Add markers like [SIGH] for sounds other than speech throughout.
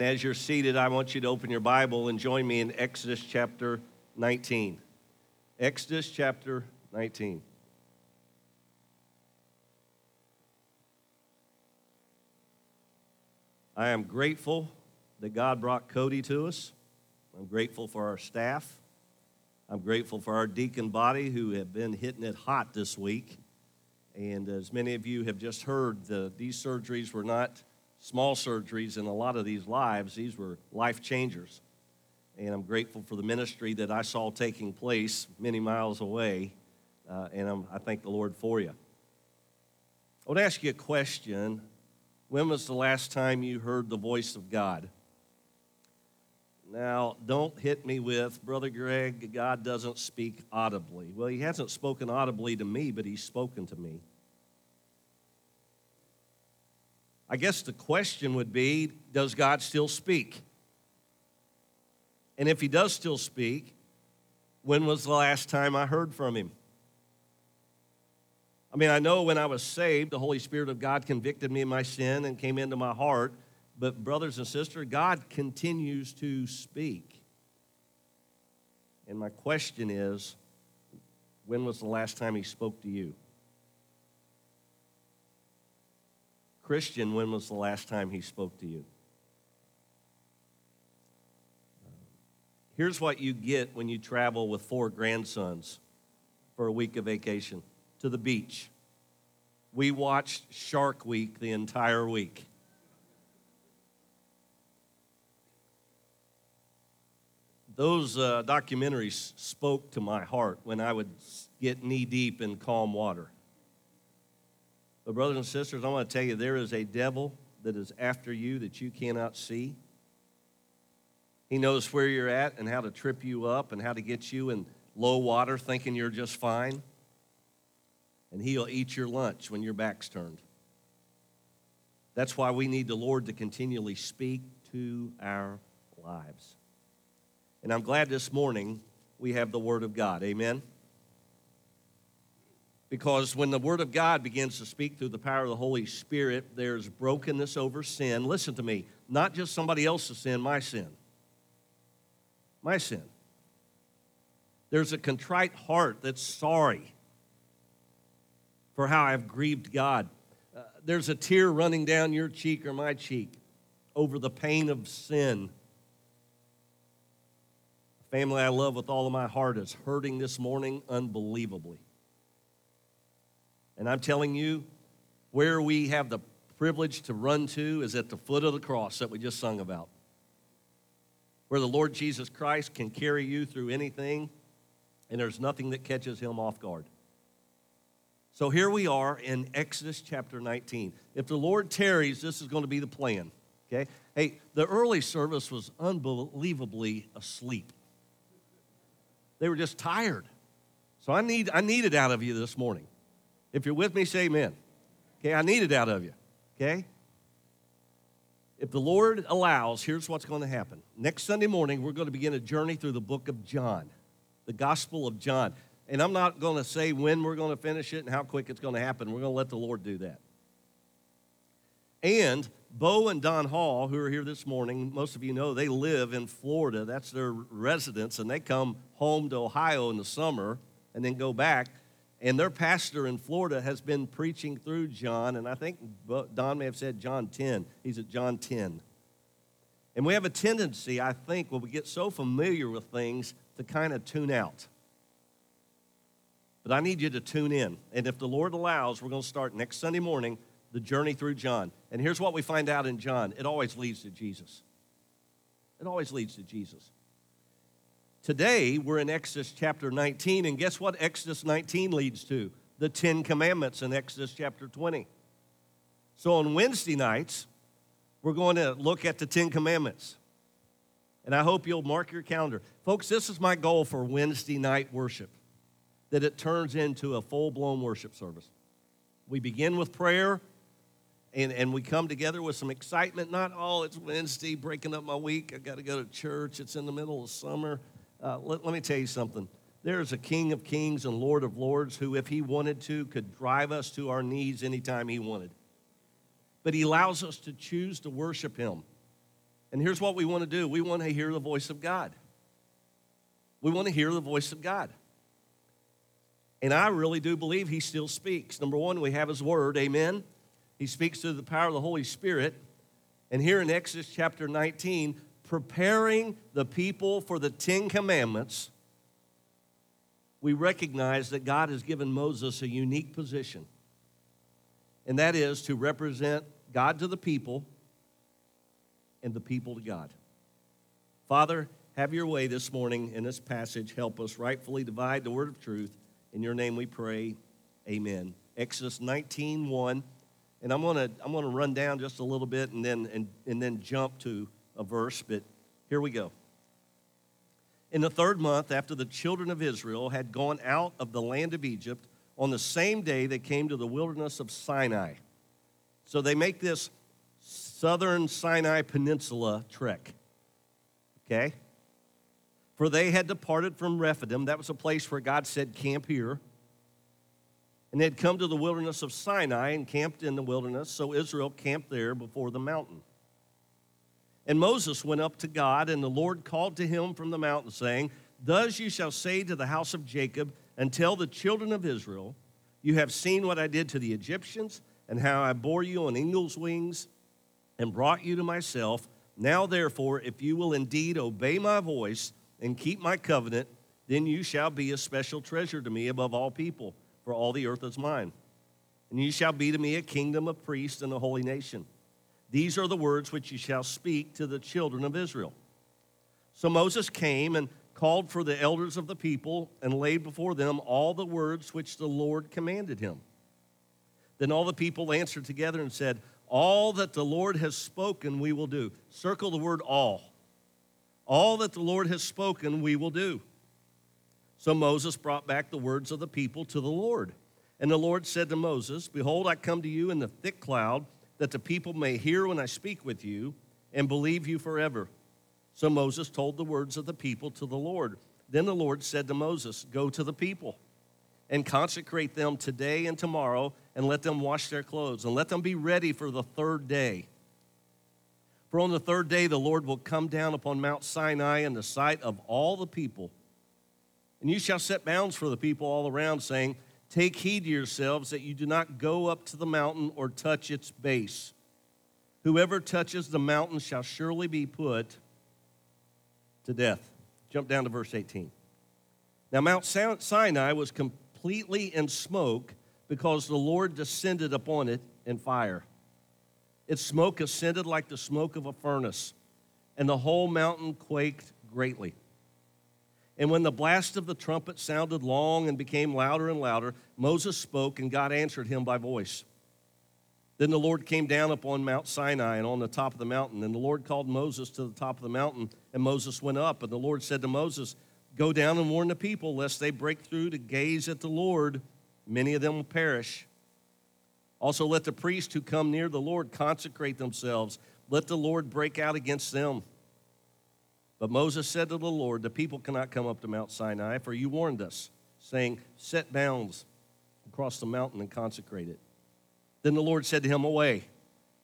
As you're seated, I want you to open your Bible and join me in Exodus chapter 19. Exodus chapter 19. I am grateful that God brought Cody to us. I'm grateful for our staff. I'm grateful for our deacon body who have been hitting it hot this week. And as many of you have just heard, the, these surgeries were not small surgeries in a lot of these lives, these were life changers. And I'm grateful for the ministry that I saw taking place many miles away. Uh, and I'm, I thank the Lord for you. I would ask you a question. When was the last time you heard the voice of God? Now, don't hit me with, Brother Greg, God doesn't speak audibly. Well, He hasn't spoken audibly to me, but He's spoken to me. I guess the question would be Does God still speak? And if He does still speak, when was the last time I heard from Him? I mean, I know when I was saved, the Holy Spirit of God convicted me of my sin and came into my heart. But, brothers and sisters, God continues to speak. And my question is when was the last time He spoke to you? Christian, when was the last time He spoke to you? Here's what you get when you travel with four grandsons for a week of vacation to the beach. We watched Shark Week the entire week. Those uh, documentaries spoke to my heart when I would get knee deep in calm water. But, brothers and sisters, I want to tell you there is a devil that is after you that you cannot see. He knows where you're at and how to trip you up and how to get you in low water thinking you're just fine. And he'll eat your lunch when your back's turned. That's why we need the Lord to continually speak to our lives. And I'm glad this morning we have the Word of God. Amen? Because when the Word of God begins to speak through the power of the Holy Spirit, there's brokenness over sin. Listen to me, not just somebody else's sin, my sin. My sin. There's a contrite heart that's sorry for how I've grieved God. Uh, there's a tear running down your cheek or my cheek over the pain of sin The family I love with all of my heart is hurting this morning unbelievably. And I'm telling you, where we have the privilege to run to is at the foot of the cross that we just sung about. Where the Lord Jesus Christ can carry you through anything, and there's nothing that catches him off guard. So here we are in Exodus chapter 19. If the Lord tarries, this is going to be the plan. Okay? Hey, the early service was unbelievably asleep. They were just tired. So I need, I need it out of you this morning. If you're with me, say amen. Okay, I need it out of you. Okay? If the Lord allows, here's what's going to happen. Next Sunday morning, we're going to begin a journey through the book of John, the Gospel of John. And I'm not going to say when we're going to finish it and how quick it's going to happen. We're going to let the Lord do that. And Bo and Don Hall, who are here this morning, most of you know they live in Florida. That's their residence, and they come home to Ohio in the summer and then go back. And their pastor in Florida has been preaching through John, and I think Don may have said John 10. He's at John 10. And we have a tendency, I think, when we get so familiar with things, to kind of tune out. But I need you to tune in. And if the Lord allows, we're going to start next Sunday morning the journey through John. And here's what we find out in John it always leads to Jesus. It always leads to Jesus. Today, we're in Exodus chapter 19, and guess what Exodus 19 leads to? The Ten Commandments in Exodus chapter 20. So on Wednesday nights, we're going to look at the Ten Commandments. And I hope you'll mark your calendar. Folks, this is my goal for Wednesday night worship that it turns into a full blown worship service. We begin with prayer, and, and we come together with some excitement. Not, oh, it's Wednesday, breaking up my week. I got to go to church. It's in the middle of summer. Uh, let, let me tell you something. There is a King of Kings and Lord of Lords who, if he wanted to, could drive us to our knees anytime he wanted. But he allows us to choose to worship him. And here's what we want to do we want to hear the voice of God. We want to hear the voice of God. And I really do believe he still speaks. Number one, we have his word, amen. He speaks through the power of the Holy Spirit. And here in Exodus chapter 19, preparing the people for the Ten Commandments, we recognize that God has given Moses a unique position, and that is to represent God to the people and the people to God. Father, have your way this morning in this passage. Help us rightfully divide the word of truth. In your name we pray. Amen. Exodus 19 1. And I'm going to I'm to run down just a little bit and then, and, and then jump to a verse, but here we go. In the third month, after the children of Israel had gone out of the land of Egypt, on the same day they came to the wilderness of Sinai. So they make this southern Sinai Peninsula trek. Okay? For they had departed from Rephidim. That was a place where God said, Camp here. And they had come to the wilderness of Sinai and camped in the wilderness. So Israel camped there before the mountain. And Moses went up to God, and the Lord called to him from the mountain, saying, Thus you shall say to the house of Jacob, and tell the children of Israel, You have seen what I did to the Egyptians, and how I bore you on eagle's wings, and brought you to myself. Now, therefore, if you will indeed obey my voice and keep my covenant, then you shall be a special treasure to me above all people, for all the earth is mine. And you shall be to me a kingdom of priests and a holy nation. These are the words which you shall speak to the children of Israel. So Moses came and called for the elders of the people and laid before them all the words which the Lord commanded him. Then all the people answered together and said, All that the Lord has spoken, we will do. Circle the word all. All that the Lord has spoken, we will do. So Moses brought back the words of the people to the Lord. And the Lord said to Moses, Behold, I come to you in the thick cloud that the people may hear when I speak with you and believe you forever. So Moses told the words of the people to the Lord. Then the Lord said to Moses, Go to the people and consecrate them today and tomorrow, and let them wash their clothes, and let them be ready for the third day. For on the third day the Lord will come down upon Mount Sinai in the sight of all the people. And you shall set bounds for the people all around, saying, Take heed to yourselves that you do not go up to the mountain or touch its base. Whoever touches the mountain shall surely be put to death. Jump down to verse 18. Now, Mount Sinai was completely in smoke because the Lord descended upon it in fire. Its smoke ascended like the smoke of a furnace, and the whole mountain quaked greatly. And when the blast of the trumpet sounded long and became louder and louder, Moses spoke, and God answered him by voice. Then the Lord came down upon Mount Sinai and on the top of the mountain. And the Lord called Moses to the top of the mountain, and Moses went up. And the Lord said to Moses, Go down and warn the people, lest they break through to gaze at the Lord. Many of them will perish. Also, let the priests who come near the Lord consecrate themselves. Let the Lord break out against them. But Moses said to the Lord, The people cannot come up to Mount Sinai, for you warned us, saying, Set bounds across the mountain and consecrate it. Then the Lord said to him, Away,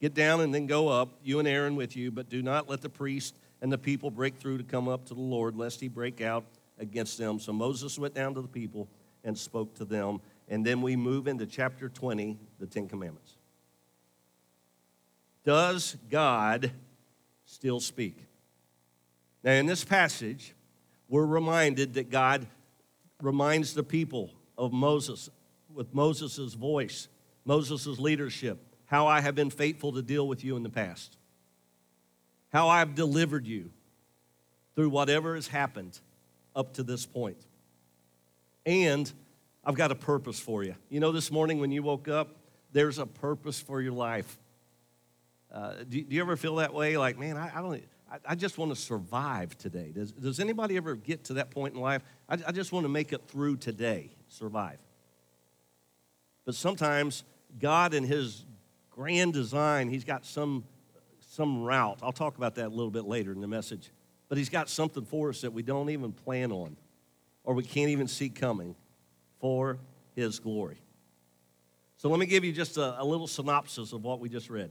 get down and then go up, you and Aaron with you, but do not let the priest and the people break through to come up to the Lord, lest he break out against them. So Moses went down to the people and spoke to them. And then we move into chapter 20, the Ten Commandments. Does God still speak? Now, in this passage, we're reminded that God reminds the people of Moses with Moses' voice, Moses' leadership, how I have been faithful to deal with you in the past, how I've delivered you through whatever has happened up to this point. And I've got a purpose for you. You know, this morning when you woke up, there's a purpose for your life. Uh, do, do, you ever feel that way? Like, man, I, I don't. I, I just want to survive today. Does, does anybody ever get to that point in life? I, I just want to make it through today, survive. But sometimes God, in His grand design, He's got some, some route. I'll talk about that a little bit later in the message. But He's got something for us that we don't even plan on or we can't even see coming for His glory. So let me give you just a, a little synopsis of what we just read.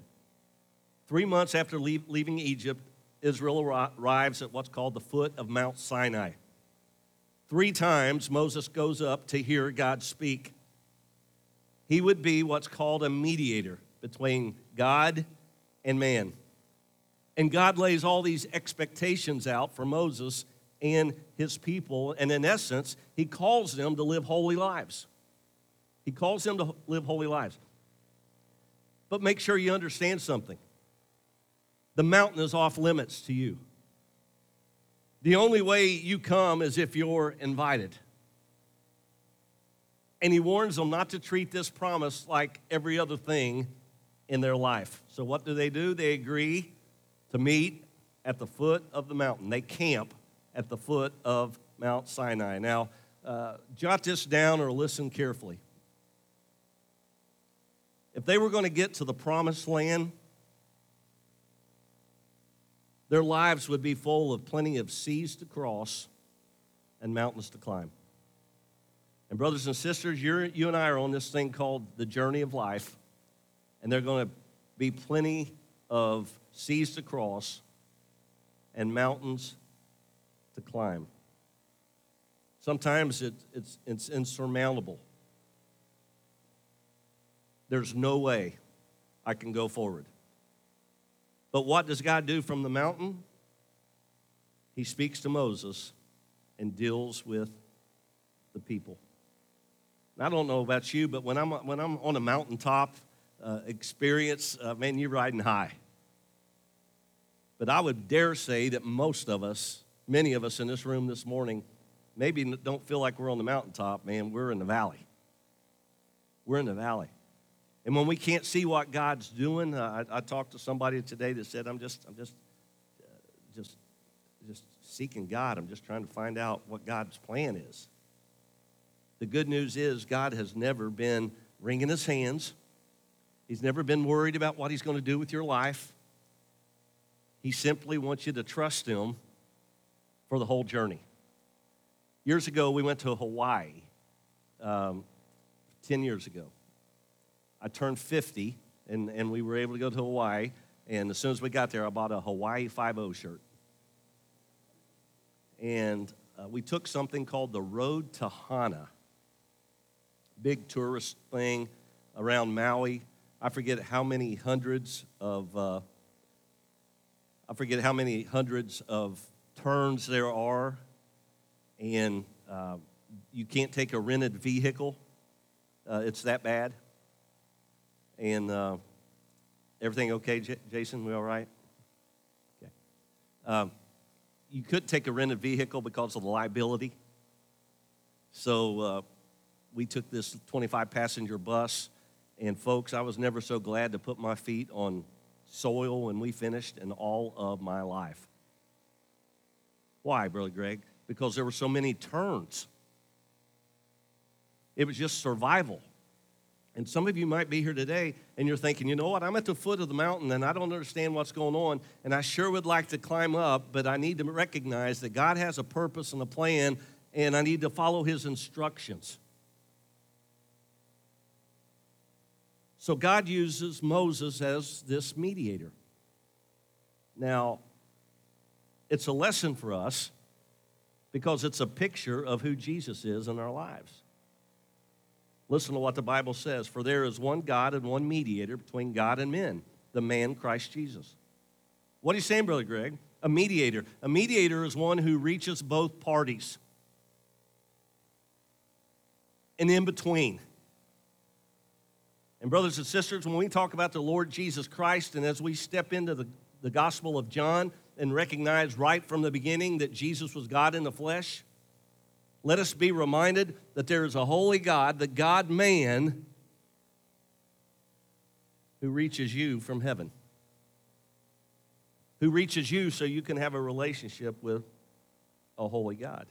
Three months after leave, leaving Egypt, Israel arrives at what's called the foot of Mount Sinai. Three times Moses goes up to hear God speak. He would be what's called a mediator between God and man. And God lays all these expectations out for Moses and his people. And in essence, he calls them to live holy lives. He calls them to live holy lives. But make sure you understand something the mountain is off limits to you. The only way you come is if you're invited. And he warns them not to treat this promise like every other thing in their life. So, what do they do? They agree to meet at the foot of the mountain. They camp at the foot of Mount Sinai. Now, uh, jot this down or listen carefully. If they were going to get to the promised land, their lives would be full of plenty of seas to cross and mountains to climb. And, brothers and sisters, you and I are on this thing called the journey of life, and there are going to be plenty of seas to cross and mountains to climb. Sometimes it, it's, it's insurmountable. There's no way I can go forward. But what does God do from the mountain? He speaks to Moses and deals with the people. I don't know about you, but when I'm, when I'm on a mountaintop uh, experience, uh, man, you're riding high. But I would dare say that most of us, many of us in this room this morning, maybe don't feel like we're on the mountaintop, man. We're in the valley. We're in the valley. And when we can't see what God's doing, uh, I, I, talked to somebody today that said, "I'm just, I'm just, uh, just, just seeking God. I'm just trying to find out what God's plan is." The good news is God has never been wringing His hands. He's never been worried about what He's going to do with your life. He simply wants you to trust Him for the whole journey. Years ago, we went to Hawaii. Um, Ten years ago I turned 50, and, and we were able to go to Hawaii. And as soon as we got there, I bought a Hawaii 5 shirt. And uh, we took something called the Road to Hana, big tourist thing around Maui. I forget how many hundreds of, uh, I forget how many hundreds of turns there are. And uh, you can't take a rented vehicle, uh, it's that bad. And uh, everything okay, J- Jason? We all right? Okay. Um, you couldn't take a rented vehicle because of the liability. So uh, we took this 25 passenger bus. And folks, I was never so glad to put my feet on soil when we finished in all of my life. Why, Brother Greg? Because there were so many turns. It was just survival. And some of you might be here today and you're thinking, you know what, I'm at the foot of the mountain and I don't understand what's going on, and I sure would like to climb up, but I need to recognize that God has a purpose and a plan, and I need to follow His instructions. So God uses Moses as this mediator. Now, it's a lesson for us because it's a picture of who Jesus is in our lives. Listen to what the Bible says For there is one God and one mediator between God and men, the man Christ Jesus. What are you saying, Brother Greg? A mediator. A mediator is one who reaches both parties. And in between. And, brothers and sisters, when we talk about the Lord Jesus Christ, and as we step into the, the Gospel of John and recognize right from the beginning that Jesus was God in the flesh, let us be reminded that there is a holy God, the God man, who reaches you from heaven, who reaches you so you can have a relationship with a holy God.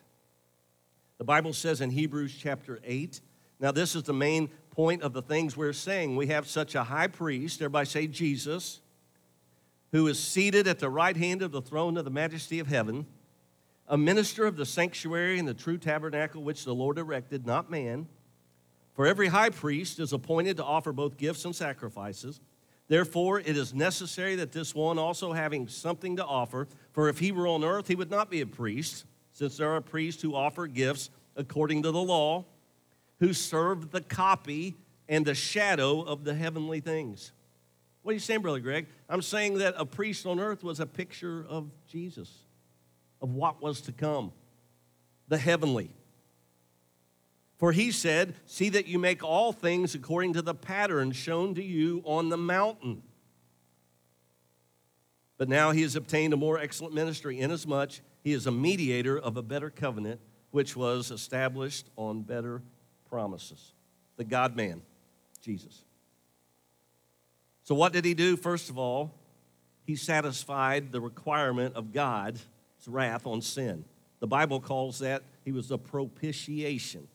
The Bible says in Hebrews chapter 8, now this is the main point of the things we're saying. We have such a high priest, everybody say Jesus, who is seated at the right hand of the throne of the majesty of heaven a minister of the sanctuary and the true tabernacle which the Lord erected, not man. For every high priest is appointed to offer both gifts and sacrifices, Therefore, it is necessary that this one also having something to offer, for if he were on earth, he would not be a priest, since there are priests who offer gifts according to the law, who serve the copy and the shadow of the heavenly things. What are you saying, Brother Greg? I'm saying that a priest on earth was a picture of Jesus, of what was to come, the heavenly. For he said, See that you make all things according to the pattern shown to you on the mountain. But now he has obtained a more excellent ministry, inasmuch he is a mediator of a better covenant, which was established on better promises. The God man, Jesus. So, what did he do? First of all, he satisfied the requirement of Wrath on sin. The Bible calls that he was a propitiation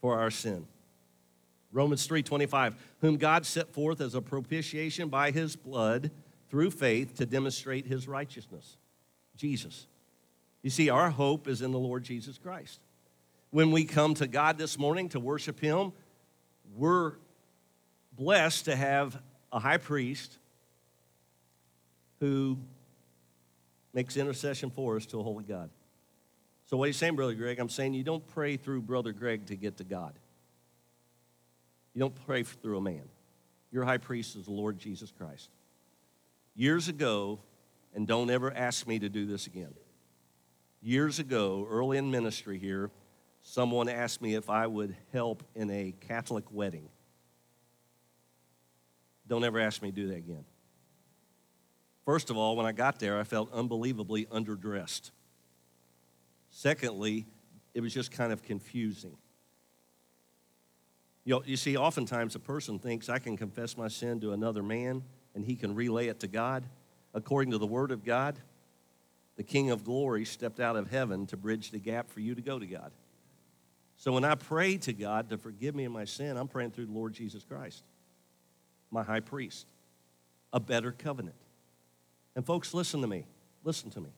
for our sin. Romans 3:25, whom God set forth as a propitiation by his blood through faith to demonstrate his righteousness. Jesus. You see, our hope is in the Lord Jesus Christ. When we come to God this morning to worship him, we're blessed to have a high priest who makes intercession for us to a holy God. So, what are you saying, Brother Greg? I'm saying you don't pray through Brother Greg to get to God. You don't pray through a man. Your high priest is the Lord Jesus Christ. Years ago, and don't ever ask me to do this again. Years ago, early in ministry here, someone asked me if I would help in a Catholic wedding. Don't ever ask me to do that again. First of all, when I got there, I felt unbelievably underdressed. Secondly, it was just kind of confusing. You, know, you see, oftentimes a person thinks I can confess my sin to another man and he can relay it to God. According to the Word of God, the King of glory stepped out of heaven to bridge the gap for you to go to God. So when I pray to God to forgive me of my sin, I'm praying through the Lord Jesus Christ, my high priest, a better covenant. And folks, listen to me. Listen to me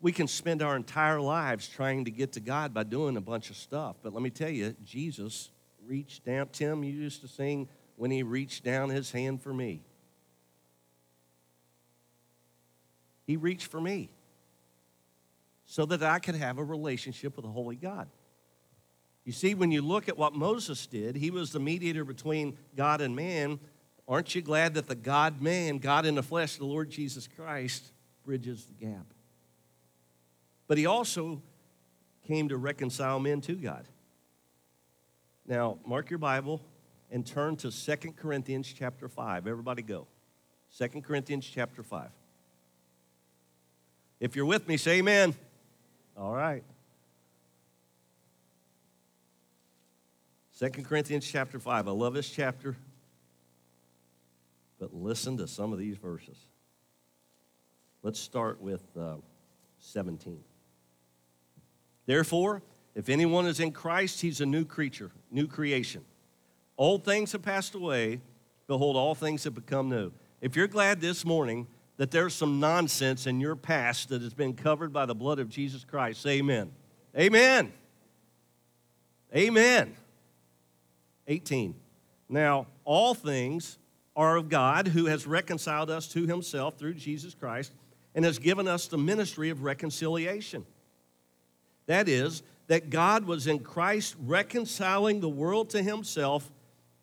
we can spend our entire lives trying to get to God by doing a bunch of stuff. But let me tell you, Jesus reached down. Tim, you used to sing, when he reached down his hand for me. He reached for me so that I could have a relationship with the Holy God. You see, when you look at what Moses did, he was the mediator between God and man. Aren't you glad that the God man, God in the flesh, the Lord Jesus Christ, bridges the gap? but he also came to reconcile men to God. Now, mark your Bible and turn to Second Corinthians chapter 5. Everybody go. Second Corinthians chapter 5. If you're with me, say amen. All right. Second Corinthians chapter 5. I love this chapter. But listen to some of these verses. Let's start with uh, 17. Therefore, if anyone is in Christ, he's a new creature, new creation. Old things have passed away. Behold, all things have become new. If you're glad this morning that there's some nonsense in your past that has been covered by the blood of Jesus Christ, say amen. Amen. Amen. 18. Now, all things are of God who has reconciled us to himself through Jesus Christ and has given us the ministry of reconciliation. That is, that God was in Christ reconciling the world to himself,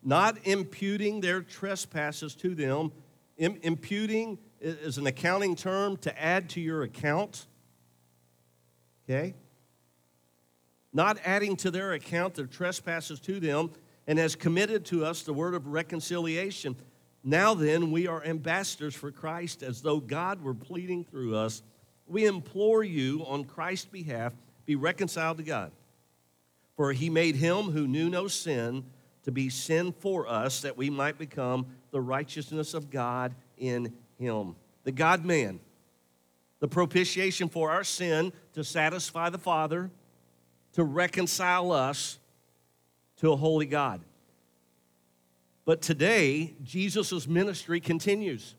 not imputing their trespasses to them. Im- imputing is an accounting term to add to your account. Okay? Not adding to their account their trespasses to them, and has committed to us the word of reconciliation. Now then, we are ambassadors for Christ as though God were pleading through us. We implore you on Christ's behalf be reconciled to God. For he made him who knew no sin to be sin for us, that we might become the righteousness of God in him. The God man, the propitiation for our sin to satisfy the Father, to reconcile us to a holy God. But today, Jesus' ministry continues.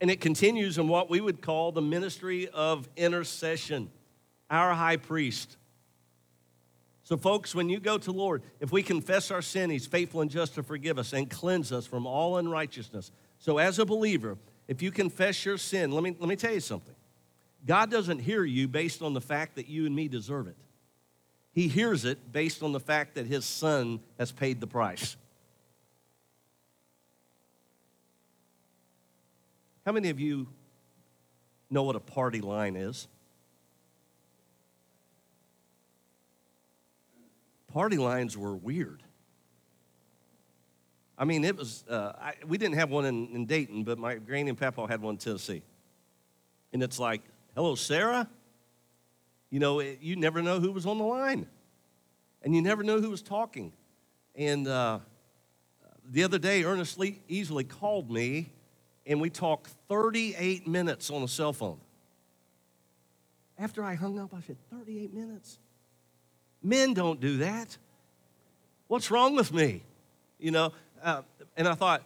And it continues in what we would call the ministry of intercession our high priest. So, folks, when you go to the Lord, if we confess our sin, He's faithful and just to forgive us and cleanse us from all unrighteousness. So, as a believer, if you confess your sin, let me, let me tell you something. God doesn't hear you based on the fact that you and me deserve it. He hears it based on the fact that His Son has paid the price. How many of you know what a party line is? Party lines were weird. I mean, it was, uh, I, we didn't have one in, in, Dayton, but my granny and papa had one in Tennessee. And it's like, hello, Sarah? You know, it, you never know who was on the line, and you never know who was talking. And uh, the other day, Ernest Lee easily called me, and we talked 38 minutes on a cell phone. After I hung up, I said, 38 minutes? Men don't do that. What's wrong with me? You know, uh, and I thought,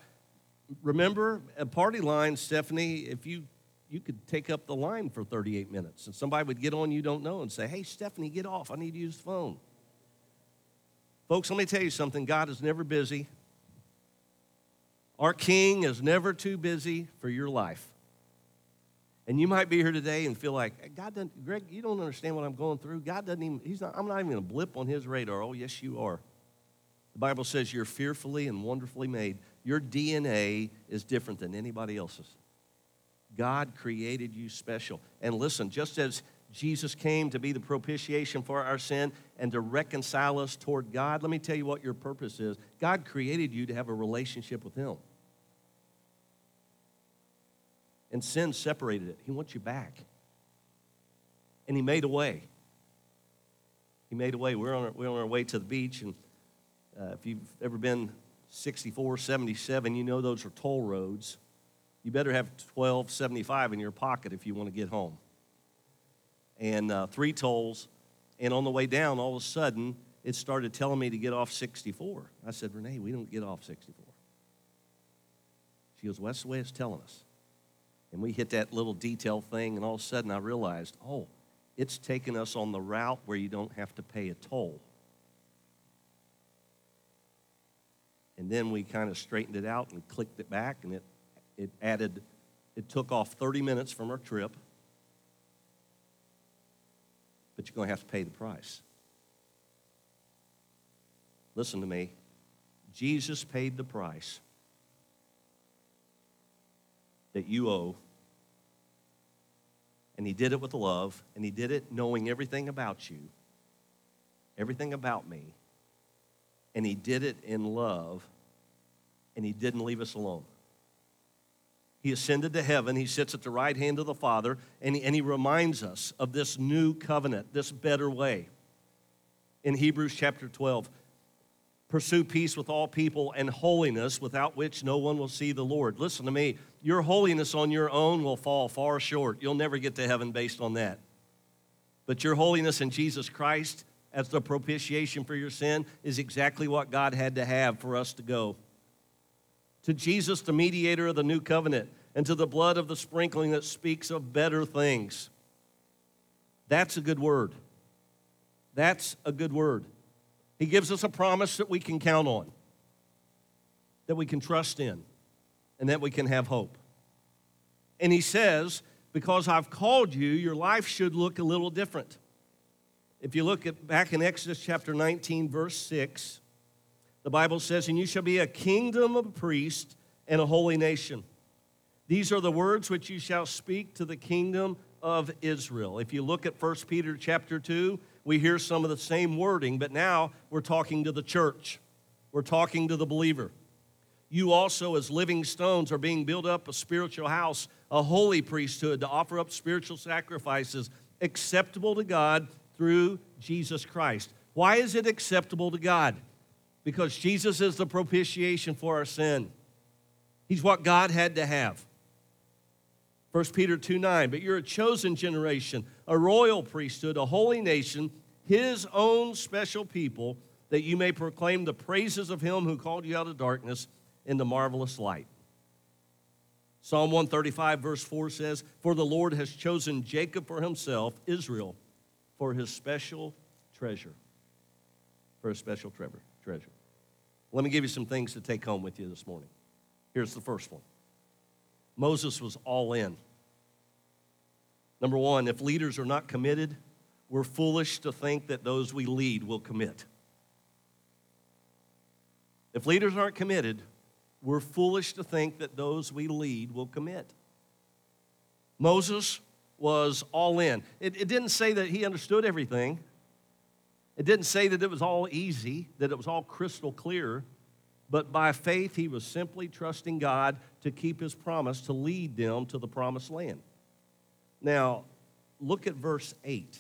remember a party line, Stephanie, if you you could take up the line for 38 minutes and somebody would get on you don't know and say, Hey, Stephanie, get off. I need to use the phone. Folks, let me tell you something God is never busy. Our King is never too busy for your life. And you might be here today and feel like, God doesn't, Greg, you don't understand what I'm going through. God doesn't even, he's not, I'm not even a blip on his radar. Oh, yes, you are. The Bible says you're fearfully and wonderfully made. Your DNA is different than anybody else's. God created you special. And listen, just as Jesus came to be the propitiation for our sin and to reconcile us toward God, let me tell you what your purpose is. God created you to have a relationship with Him. And sin separated it. He wants you back. And He made a way. He made a way. We're on our, we're on our way to the beach, and uh, if you've ever been 64, 77, you know those are toll roads. You better have 1275 in your pocket if you want to get home. And uh, three tolls, and on the way down, all of a sudden, it started telling me to get off 64. I said, Renee, we don't get off 64. She goes, well, that's the way it's telling us. And we hit that little detail thing, and all of a sudden I realized, oh, it's taking us on the route where you don't have to pay a toll. And then we kind of straightened it out and clicked it back, and it, it added, it took off 30 minutes from our trip. But you're going to have to pay the price. Listen to me. Jesus paid the price that you owe. And he did it with love, and he did it knowing everything about you, everything about me and he did it in love, and he didn't leave us alone. He ascended to heaven. He sits at the right hand of the Father, and he, and he reminds us of this new covenant, this better way. In Hebrews chapter 12, pursue peace with all people and holiness, without which no one will see the Lord. Listen to me. Your holiness on your own will fall far short. You'll never get to heaven based on that. But your holiness in Jesus Christ as the propitiation for your sin is exactly what God had to have for us to go. To Jesus, the mediator of the new covenant, and to the blood of the sprinkling that speaks of better things. That's a good word. That's a good word. He gives us a promise that we can count on, that we can trust in, and that we can have hope. And he says, Because I've called you, your life should look a little different. If you look at back in Exodus chapter 19, verse 6, the Bible says, And you shall be a kingdom of priests and a holy nation. These are the words which you shall speak to the kingdom of Israel. If you look at 1 Peter chapter 2, we hear some of the same wording, but now we're talking to the church. We're talking to the believer. You also, as living stones, are being built up a spiritual house, a holy priesthood to offer up spiritual sacrifices acceptable to God through Jesus Christ. Why is it acceptable to God? Because Jesus is the propitiation for our sin. He's what God had to have. 1 Peter 2 9, but you're a chosen generation, a royal priesthood, a holy nation, his own special people, that you may proclaim the praises of him who called you out of darkness into marvelous light. Psalm 135, verse 4 says, For the Lord has chosen Jacob for himself, Israel for his special treasure. for a special treasure. Let me give you some things to take home with you this morning. Here's the first one Moses was all in. Number one, if leaders are not committed, we're foolish to think that those we lead will commit. If leaders aren't committed, we're foolish to think that those we lead will commit. Moses was all in. It, it, didn't say that he understood everything, it didn't say that it was all easy, that it was all crystal clear, but by faith, he was simply trusting God to keep his promise to lead them to the promised land. Now, look at verse 8.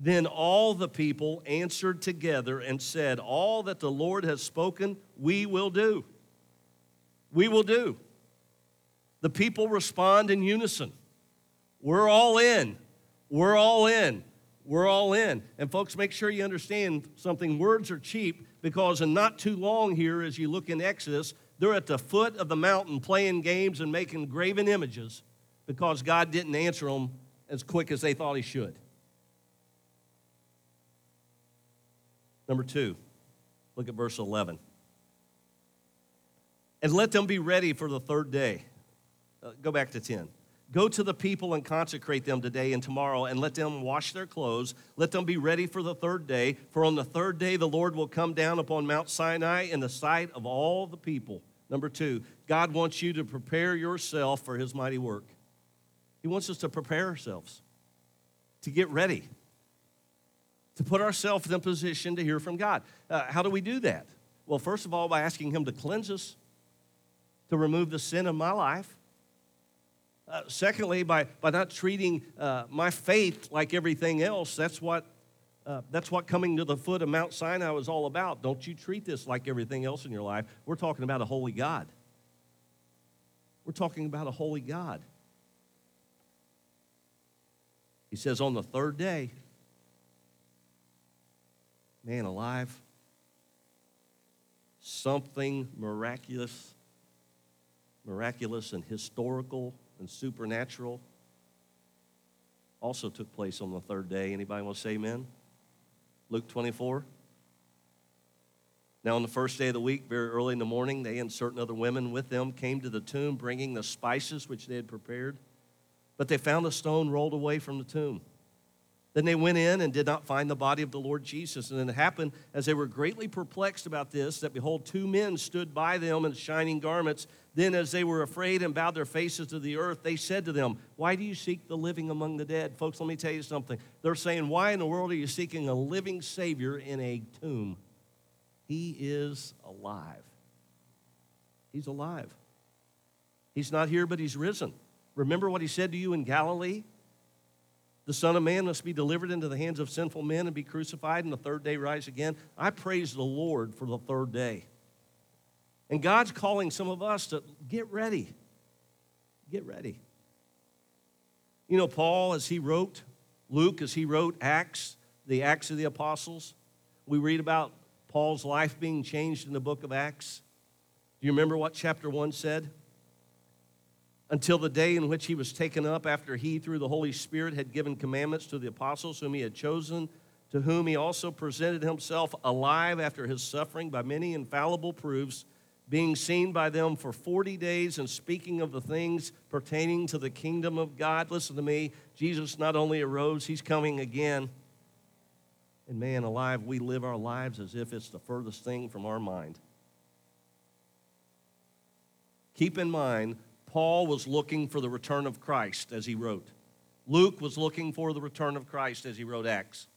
Then all the people answered together and said, All that the Lord has spoken, we will do. We will do. The people respond in unison. We're all in. We're all in. We're all in. And folks, make sure you understand something. Words are cheap because in not too long here, as you look in Exodus, they're at the foot of the mountain playing games and making graven images because God didn't answer them as quick as they thought He should. Number two, look at verse 11. And let them be ready for the third day. Uh, go back to 10. Go to the people and consecrate them today and tomorrow, and let them wash their clothes. Let them be ready for the third day. For on the third day, the Lord will come down upon Mount Sinai in the sight of all the people. Number two, God wants you to prepare yourself for his mighty work. He wants us to prepare ourselves, to get ready, to put ourselves in a position to hear from God. Uh, how do we do that? Well, first of all, by asking Him to cleanse us, to remove the sin of my life. Uh, secondly, by, by not treating uh, my faith like everything else. That's what, uh, that's what coming to the foot of Mount Sinai was all about. Don't you treat this like everything else in your life. We're talking about a holy God. We're talking about a holy God. He says, on the third day, man alive, something miraculous, miraculous and historical and supernatural also took place on the third day. Anybody want to say amen? Luke 24. Now, on the first day of the week, very early in the morning, they and certain other women with them came to the tomb bringing the spices which they had prepared. But they found the stone rolled away from the tomb. Then they went in and did not find the body of the Lord Jesus. And it happened as they were greatly perplexed about this that behold, two men stood by them in shining garments. Then, as they were afraid and bowed their faces to the earth, they said to them, Why do you seek the living among the dead? Folks, let me tell you something. They're saying, Why in the world are you seeking a living Savior in a tomb? He is alive. He's alive. He's not here, but he's risen. Remember what he said to you in Galilee? The Son of Man must be delivered into the hands of sinful men and be crucified, and the third day rise again. I praise the Lord for the third day. And God's calling some of us to get ready. Get ready. You know, Paul, as he wrote, Luke, as he wrote Acts, the Acts of the Apostles, we read about Paul's life being changed in the book of Acts. Do you remember what chapter 1 said? Until the day in which he was taken up after he, through the Holy Spirit, had given commandments to the apostles whom he had chosen, to whom he also presented himself alive after his suffering by many infallible proofs, being seen by them for 40 days and speaking of the things pertaining to the kingdom of God. Listen to me, Jesus not only arose, he's coming again. And man, alive, we live our lives as if it's the furthest thing from our mind. Keep in mind, Paul was looking for the return of Christ as he wrote. Luke was looking for the return of Christ as he wrote Acts.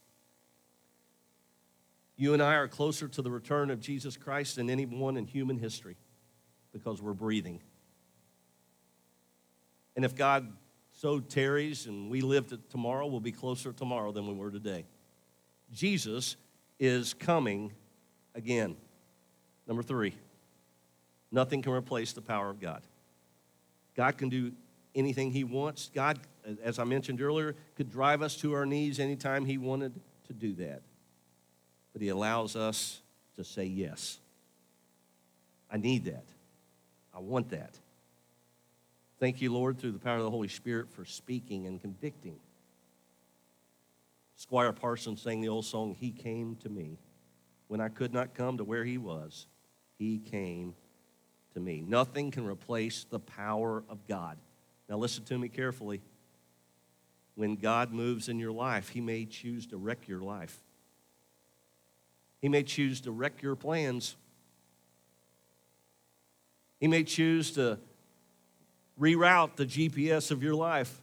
You and I are closer to the return of Jesus Christ than anyone in human history because we're breathing. And if God so tarries and we live to tomorrow, we'll be closer tomorrow than we were today. Jesus is coming again. Number three, nothing can replace the power of God. God can do anything He wants. God, as I mentioned earlier, could drive us to our knees anytime He wanted to do that. But He allows us to say yes. I need that. I want that. Thank you, Lord, through the power of the Holy Spirit for speaking and convicting. Squire Parsons sang the old song, He Came to Me. When I could not come to where He was, He came to me. Nothing can replace the power of God. Now, listen to me carefully. When God moves in your life, He may choose to wreck your life, He may choose to wreck your plans. He may choose to reroute the GPS of your life.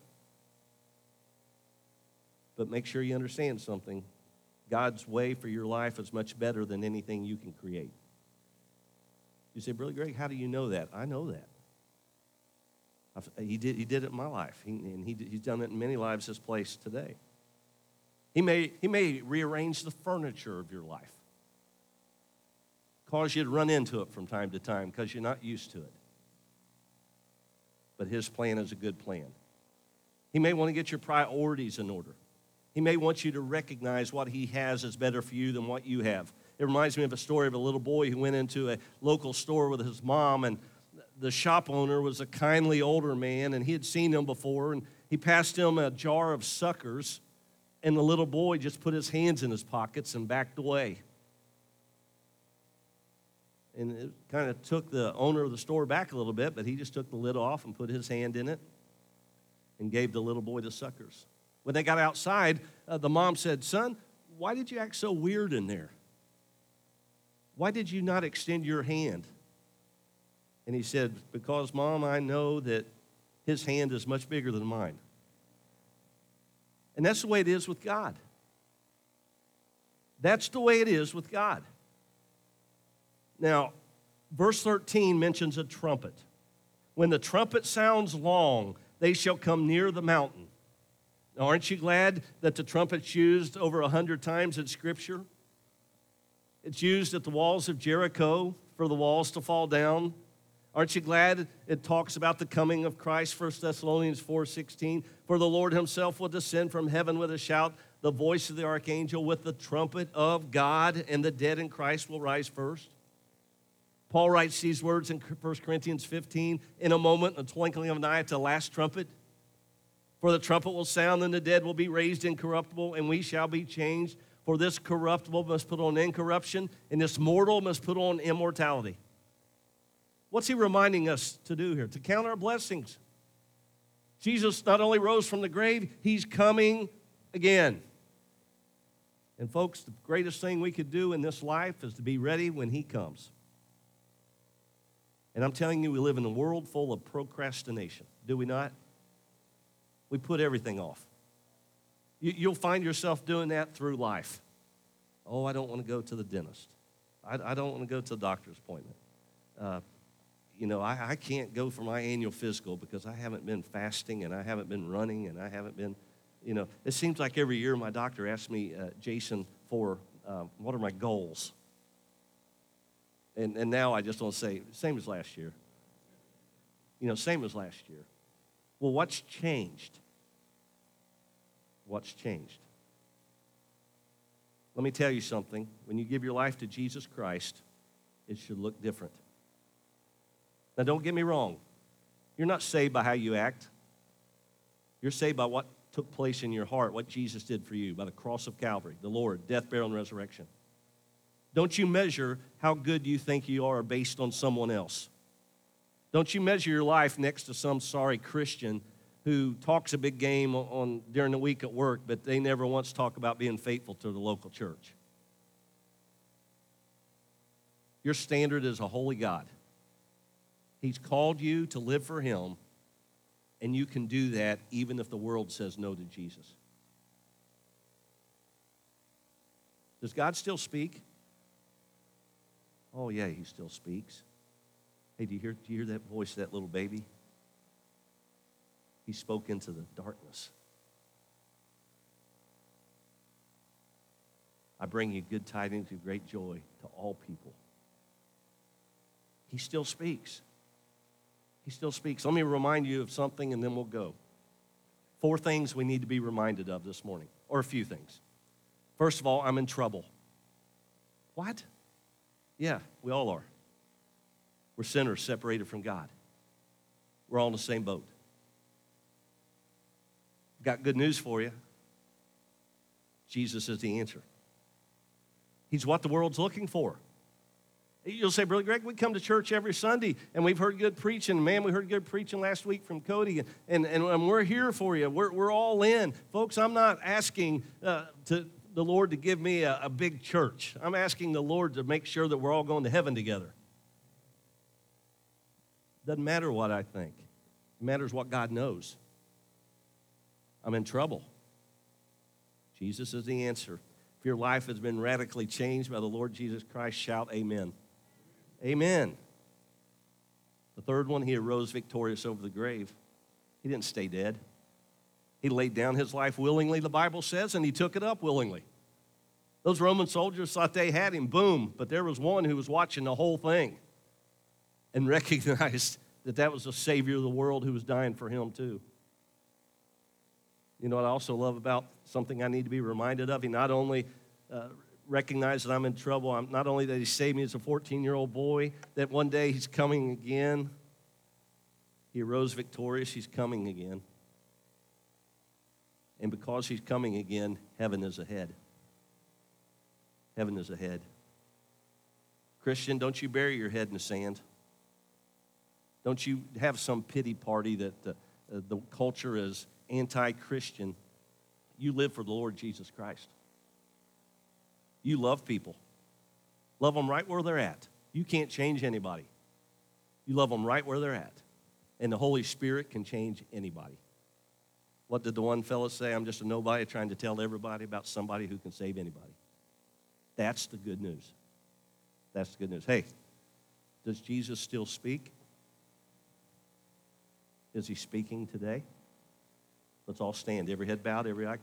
But make sure you understand something God's way for your life is much better than anything you can create. You say, Brother Greg, how do you know that? I know that. He, did, he did it in my life, he, and he, he's done it in many lives this place today. He may, he may rearrange the furniture of your life, cause you to run into it from time to time because you're not used to it. But his plan is a good plan. He may want to get your priorities in order. He may want you to recognize what he has is better for you than what you have. It reminds me of a story of a little boy who went into a local store with his mom, and the shop owner was a kindly older man, and he had seen him before, and he passed him a jar of suckers, and the little boy just put his hands in his pockets and backed away. And it kind of took the owner of the store back a little bit, but he just took the lid off and put his hand in it and gave the little boy the suckers. When they got outside, uh, the mom said, Son, why did you act so weird in there? Why did you not extend your hand? And he said, Because, Mom, I know that his hand is much bigger than mine. And that's the way it is with God. That's the way it is with God. Now, verse 13 mentions a trumpet. When the trumpet sounds long, they shall come near the mountain. Now, aren't you glad that the trumpet's used over a hundred times in Scripture? It's used at the walls of Jericho for the walls to fall down. Aren't you glad it talks about the coming of Christ, 1 Thessalonians 4:16? For the Lord himself will descend from heaven with a shout, the voice of the archangel with the trumpet of God, and the dead in Christ will rise first. Paul writes these words in 1 Corinthians 15 in a moment, a twinkling of an eye at the last trumpet. For the trumpet will sound, and the dead will be raised incorruptible, and we shall be changed. For this corruptible must put on incorruption, and this mortal must put on immortality. What's he reminding us to do here? To count our blessings. Jesus not only rose from the grave, he's coming again. And, folks, the greatest thing we could do in this life is to be ready when he comes. And I'm telling you, we live in a world full of procrastination, do we not? We put everything off. You, will find yourself doing that through life. Oh, I don't want to go to the dentist. I, I don't want to go to the doctor's appointment. Uh, you know, I, I can't go for my annual physical because I haven't been fasting and I haven't been running and I haven't been, you know, it seems like every year my doctor asks me, uh, Jason, for uh, what are my goals? And, and now I just want to say, same as last year. You know, same as last year. Well, what's changed? What's changed. Let me tell you something. When you give your life to Jesus Christ, it should look different. Now, don't get me wrong. You're not saved by how you act. You're saved by what took place in your heart, what Jesus did for you, by the cross of Calvary, the Lord, death, burial, and resurrection. Don't you measure how good you think you are based on someone else. Don't you measure your life next to some sorry Christian who talks a big game on, during the week at work, but they never once talk about being faithful to the local church. Your standard is a holy God. He's called you to live for Him, and you can do that even if the world says no to Jesus. Does God still speak? Oh, yeah, He still speaks. Hey, do you hear, do you hear that voice that little baby? He spoke into the darkness. I bring you good tidings of great joy to all people. He still speaks. He still speaks. Let me remind you of something and then we'll go. Four things we need to be reminded of this morning, or a few things. First of all, I'm in trouble. What? Yeah, we all are. We're sinners separated from God. We're all in the same boat. Got good news for you. Jesus is the answer. He's what the world's looking for. You'll say, Brother Greg, we come to church every Sunday and we've heard good preaching. Man, we heard good preaching last week from Cody, and, and, and we're here for you. We're, we're all in. Folks, I'm not asking uh, to, the Lord to give me a, a big church. I'm asking the Lord to make sure that we're all going to heaven together. Doesn't matter what I think, it matters what God knows. I'm in trouble. Jesus is the answer. If your life has been radically changed by the Lord Jesus Christ, shout amen. Amen. The third one, he arose victorious over the grave. He didn't stay dead. He laid down his life willingly, the Bible says, and he took it up willingly. Those Roman soldiers thought they had him, boom, but there was one who was watching the whole thing and [LAUGHS] recognized that that was the Savior of the world who was dying for him, too. You know what I also love about something I need to be reminded of? He not only uh, recognized that I'm in trouble, I'm, not only that he saved me as a 14 year old boy, that one day he's coming again. He arose victorious, he's coming again. And because he's coming again, heaven is ahead. Heaven is ahead. Christian, don't you bury your head in the sand. Don't you have some pity party that the, uh, the culture is anti Christian. You live for the Lord Jesus Christ. You love people, love them right where they're at. You can't change anybody. You love them right where they're at. And the Holy Spirit can change anybody. What did the one fellow say? I'm just a nobody trying to tell everybody about somebody who can save anybody. That's the good news. That's the good news. Hey, does Jesus still speak? Is he speaking today? Let's all stand, every head bowed, every eye closed.